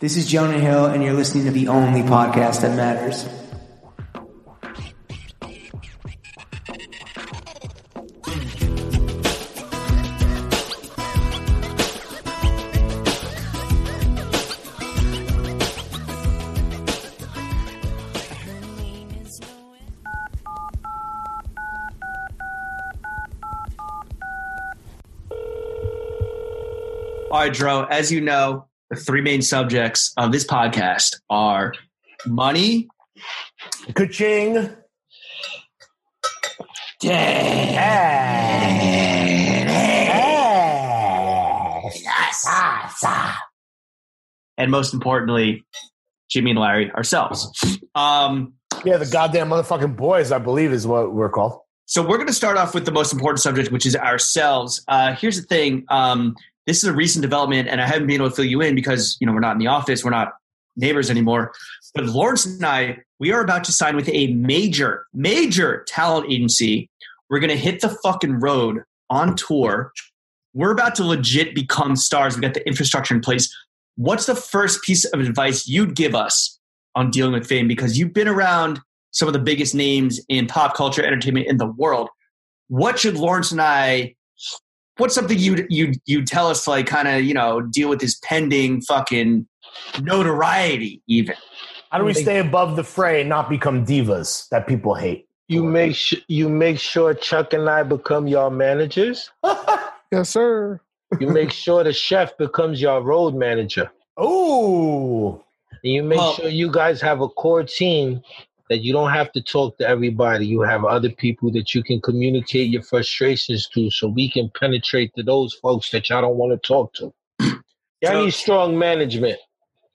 This is Jonah Hill, and you're listening to the only podcast that matters. All right, Dro, as you know, the three main subjects of this podcast are money, Ka-ching. and most importantly, Jimmy and Larry ourselves. Um, Yeah, the goddamn motherfucking boys, I believe, is what we're called. so we're going to start off with the most important subject, which is ourselves. Uh, here's the thing: um, this is a recent development, and I haven't been able to fill you in because you know we're not in the office, we're not neighbors anymore. But Lawrence and I, we are about to sign with a major, major talent agency. We're going to hit the fucking road on tour. We're about to legit become stars. We got the infrastructure in place. What's the first piece of advice you'd give us on dealing with fame? Because you've been around some of the biggest names in pop culture, entertainment in the world. What should Lawrence and I? What's something you you you tell us to like kind of you know deal with this pending fucking notoriety even? How do we stay above the fray and not become divas that people hate? You make sh- you make sure Chuck and I become your managers. Yes, sir. You make sure the chef becomes your road manager. Oh, you make Well- sure you guys have a core team that you don't have to talk to everybody. You have other people that you can communicate your frustrations to so we can penetrate to those folks that y'all don't want to talk to. Y'all So- need strong management.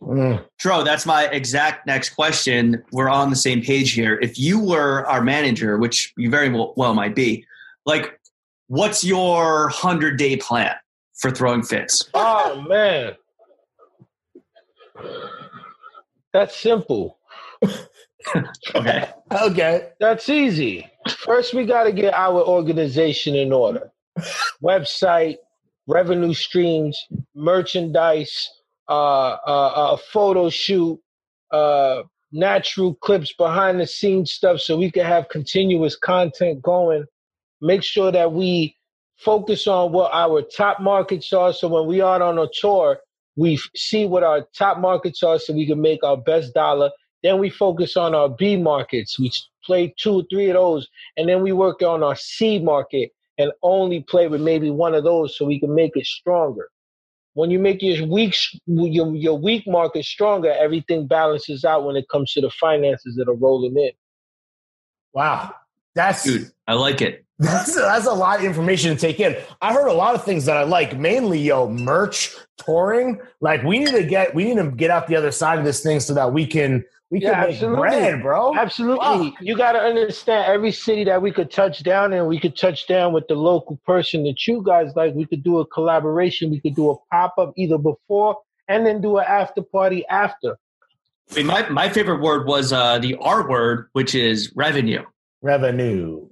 Mm. Dro, that's my exact next question. We're on the same page here. If you were our manager, which you very well, well might be, like, what's your hundred day plan for throwing fits? Oh man. That's simple. Okay. Okay. That's easy. First, we got to get our organization in order. Website, revenue streams, merchandise, uh, uh, uh, photo shoot, uh, natural clips, behind the scenes stuff, so we can have continuous content going. Make sure that we focus on what our top markets are. So when we are on a tour, we see what our top markets are, so we can make our best dollar. Then we focus on our B markets. We play two or three of those, and then we work on our C market and only play with maybe one of those, so we can make it stronger. When you make your weak your your weak market stronger, everything balances out when it comes to the finances that are rolling in. Wow. That's Dude, I like it. that's that's a lot of information to take in. I heard a lot of things that I like, mainly yo merch, touring. Like we need to get we need to get out the other side of this thing so that we can we can Yeah, make absolutely. bread, bro. Absolutely. Fuck. You got to understand every city that we could touch down in, we could touch down with the local person that you guys like. We could do a collaboration. We could do a pop up either before and then do an after party after. I mean, my, my favorite word was uh, the R word, which is revenue. Revenue.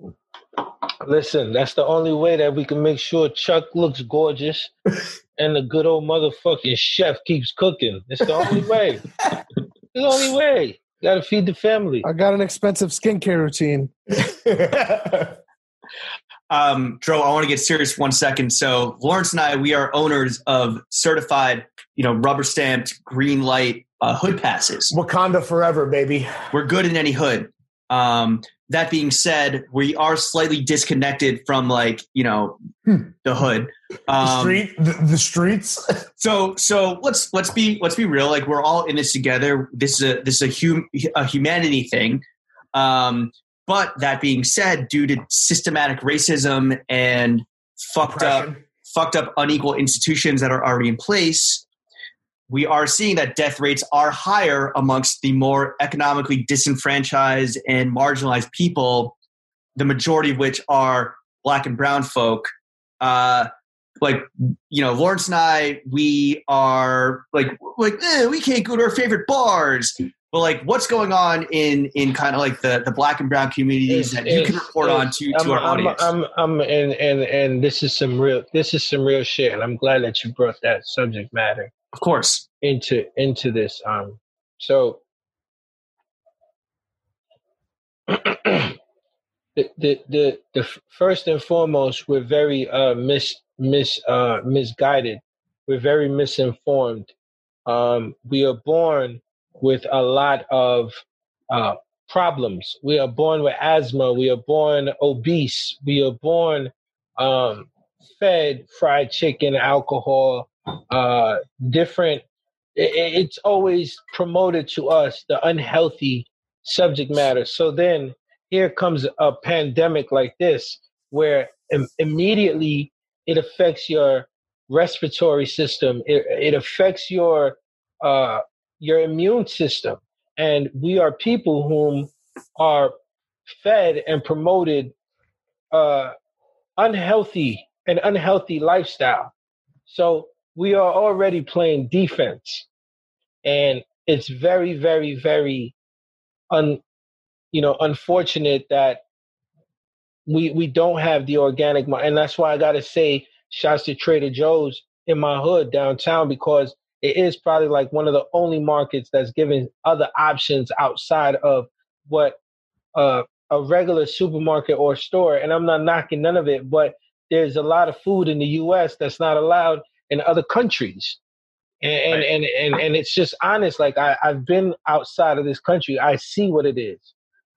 Listen, that's the only way that we can make sure Chuck looks gorgeous and the good old motherfucking chef keeps cooking. It's the only way. It's the only way. Got to feed the family. I got an expensive skincare routine. Um, Dro, I want to get serious one second. So Lawrence and I, we are owners of certified, you know, rubber stamped green light uh, hood passes. Wakanda forever, baby. We're good in any hood. Um, that being said, we are slightly disconnected from like, you know, the hood. The Um, street, the, the streets. so so let's let's be let's be real. Like we're all in this together. This is a this is a hum, a humanity thing. Um, but that being said, due to systematic racism and fucked up fucked up unequal institutions that are already in place, we are seeing that death rates are higher amongst the more economically disenfranchised and marginalized people, the majority of which are black and brown folk. Uh, like you know, Lawrence and I, we are like like eh, we can't go to our favorite bars. But like, what's going on in in kind of like the the black and brown communities that you can report on it's- to, I'm, to our I'm, audience? I'm, I'm, and, and, and this is some real, this is some real shit. And I'm glad that you brought that subject matter. Of course. into into this. Um, so the, the the the first and foremost, we're very uh mis mis uh misguided. We're very misinformed. Um, we are born with a lot of uh problems. We are born with asthma. We are born obese. We are born um fed fried chicken, alcohol, uh different it, it's always promoted to us the unhealthy subject matter. So then here comes a pandemic like this, where Im- immediately it affects your respiratory system. It, it affects your uh, your immune system, and we are people whom are fed and promoted uh, unhealthy an unhealthy lifestyle. So we are already playing defense, and it's very, very, very un you know unfortunate that we we don't have the organic and that's why I got to say shouts to Trader Joe's in my hood downtown because it is probably like one of the only markets that's giving other options outside of what uh, a regular supermarket or store and I'm not knocking none of it but there's a lot of food in the US that's not allowed in other countries. And and, Right. and, and and it's just honest like I, i've been outside of this country. I see what it is.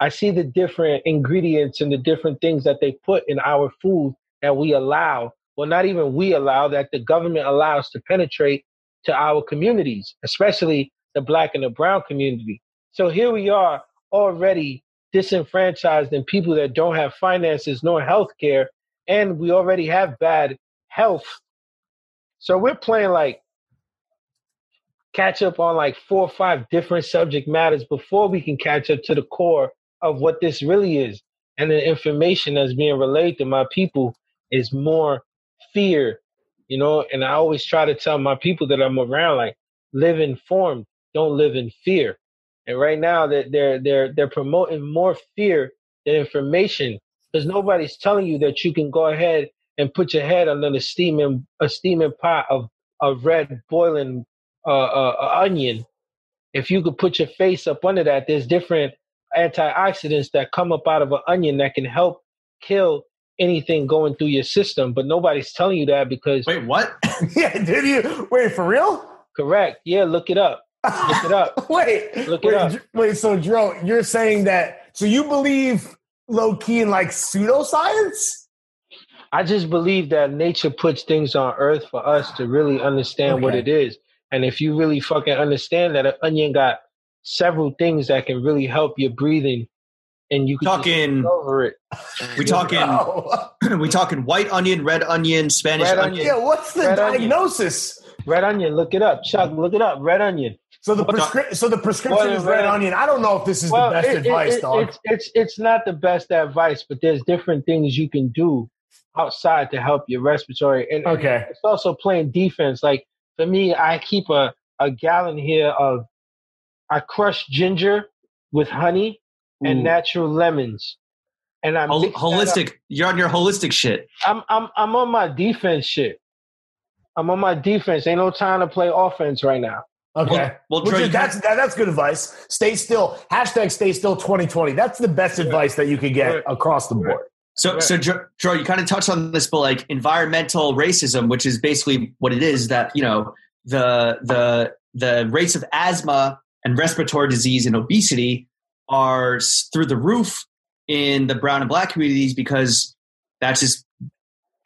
I see the different ingredients and the different things that they put in our food that we allow. Well not even we allow that the government allows to penetrate to our communities especially the black and the brown community. So here we are already disenfranchised and people that don't have finances nor health care and we already have bad health so we're playing like catch up on like four or five different subject matters before we can catch up to the core of what this really is. And the information that's being relayed to my people is more fear, you know. And I always try to tell my people that I'm around, like, live informed, don't live in fear. And right now, that they're they're they're promoting more fear than information because nobody's telling you that you can go ahead and put your head under the steaming a steaming pot of of red boiling uh, uh, uh, onion, if you could put your face up under that, there's different antioxidants that come up out of an onion that can help kill anything going through your system. But nobody's telling you that because Wait, what? yeah, did you? Wait, for real? correct, yeah, look it up. Look it up. wait, Look it wait, up. Wait. So, Dro, you're saying that? So you believe low key in like pseudoscience? I just believe that nature puts things on earth for us to really understand what it is. And if you really fucking understand that an onion got several things that can really help your breathing and you can just Talking, over it. we talking, Oh. we talking white onion, red onion, Spanish Red onion. yeah. What's the Red onion. diagnosis? Red onion, look it up. Chuck, look it up. Red onion. So the prescri- so the prescription What is is red red- onion. I don't know if this is the best it- it- advice, it- dog. It's, it's it's it's not the best advice, but there's different things you can do outside to help your respiratory. And and okay. it's also playing defense. Like for me, I keep a, a gallon here of I crush ginger with honey and natural lemons. And I Hol- mix that up. holistic. You're on your holistic shit. I'm I'm I'm on my defense shit. I'm on my defense. Ain't no time to play offense right now. Okay. Well, Which Troy, is, that's that, that's good advice. Stay still. Hashtag stay still 2020. That's the best advice that you could get across the board. So, Right. so Joe, you kind of touched on this, but like environmental racism, which is basically what it is, that you know the the the rates of asthma and respiratory disease and obesity are through the roof in the brown and black communities because that's just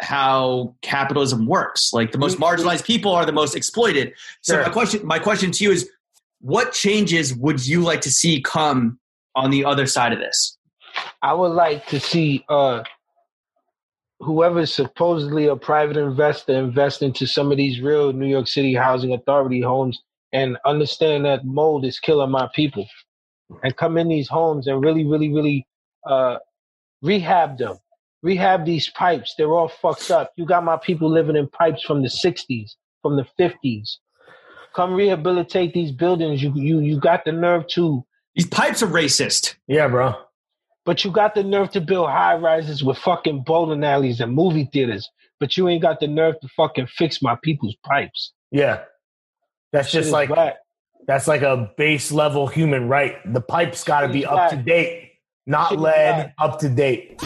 how capitalism works. Like the most mm-hmm. marginalized people are the most exploited. So Sure. my question, my question to you is, what changes would you like to see come on the other side of this? I would like to see uh, whoever's supposedly a private investor invest into some of these real New York City housing authority homes and understand that mold is killing my people and come in these homes and really, really, really uh, rehab them. Rehab these pipes. They're all fucked up. You got my people living in pipes from the 60s, from the 50s. Come rehabilitate these buildings. You, you, you got the nerve to These pipes are racist. Yeah, bro. But you got the nerve to build high rises with fucking bowling alleys and movie theaters. But you ain't got the nerve to fucking fix my people's pipes. Yeah. That's Shit just like whack. that's like a base level human right. The pipe's got to be is up to date, not Shit lead, up to date.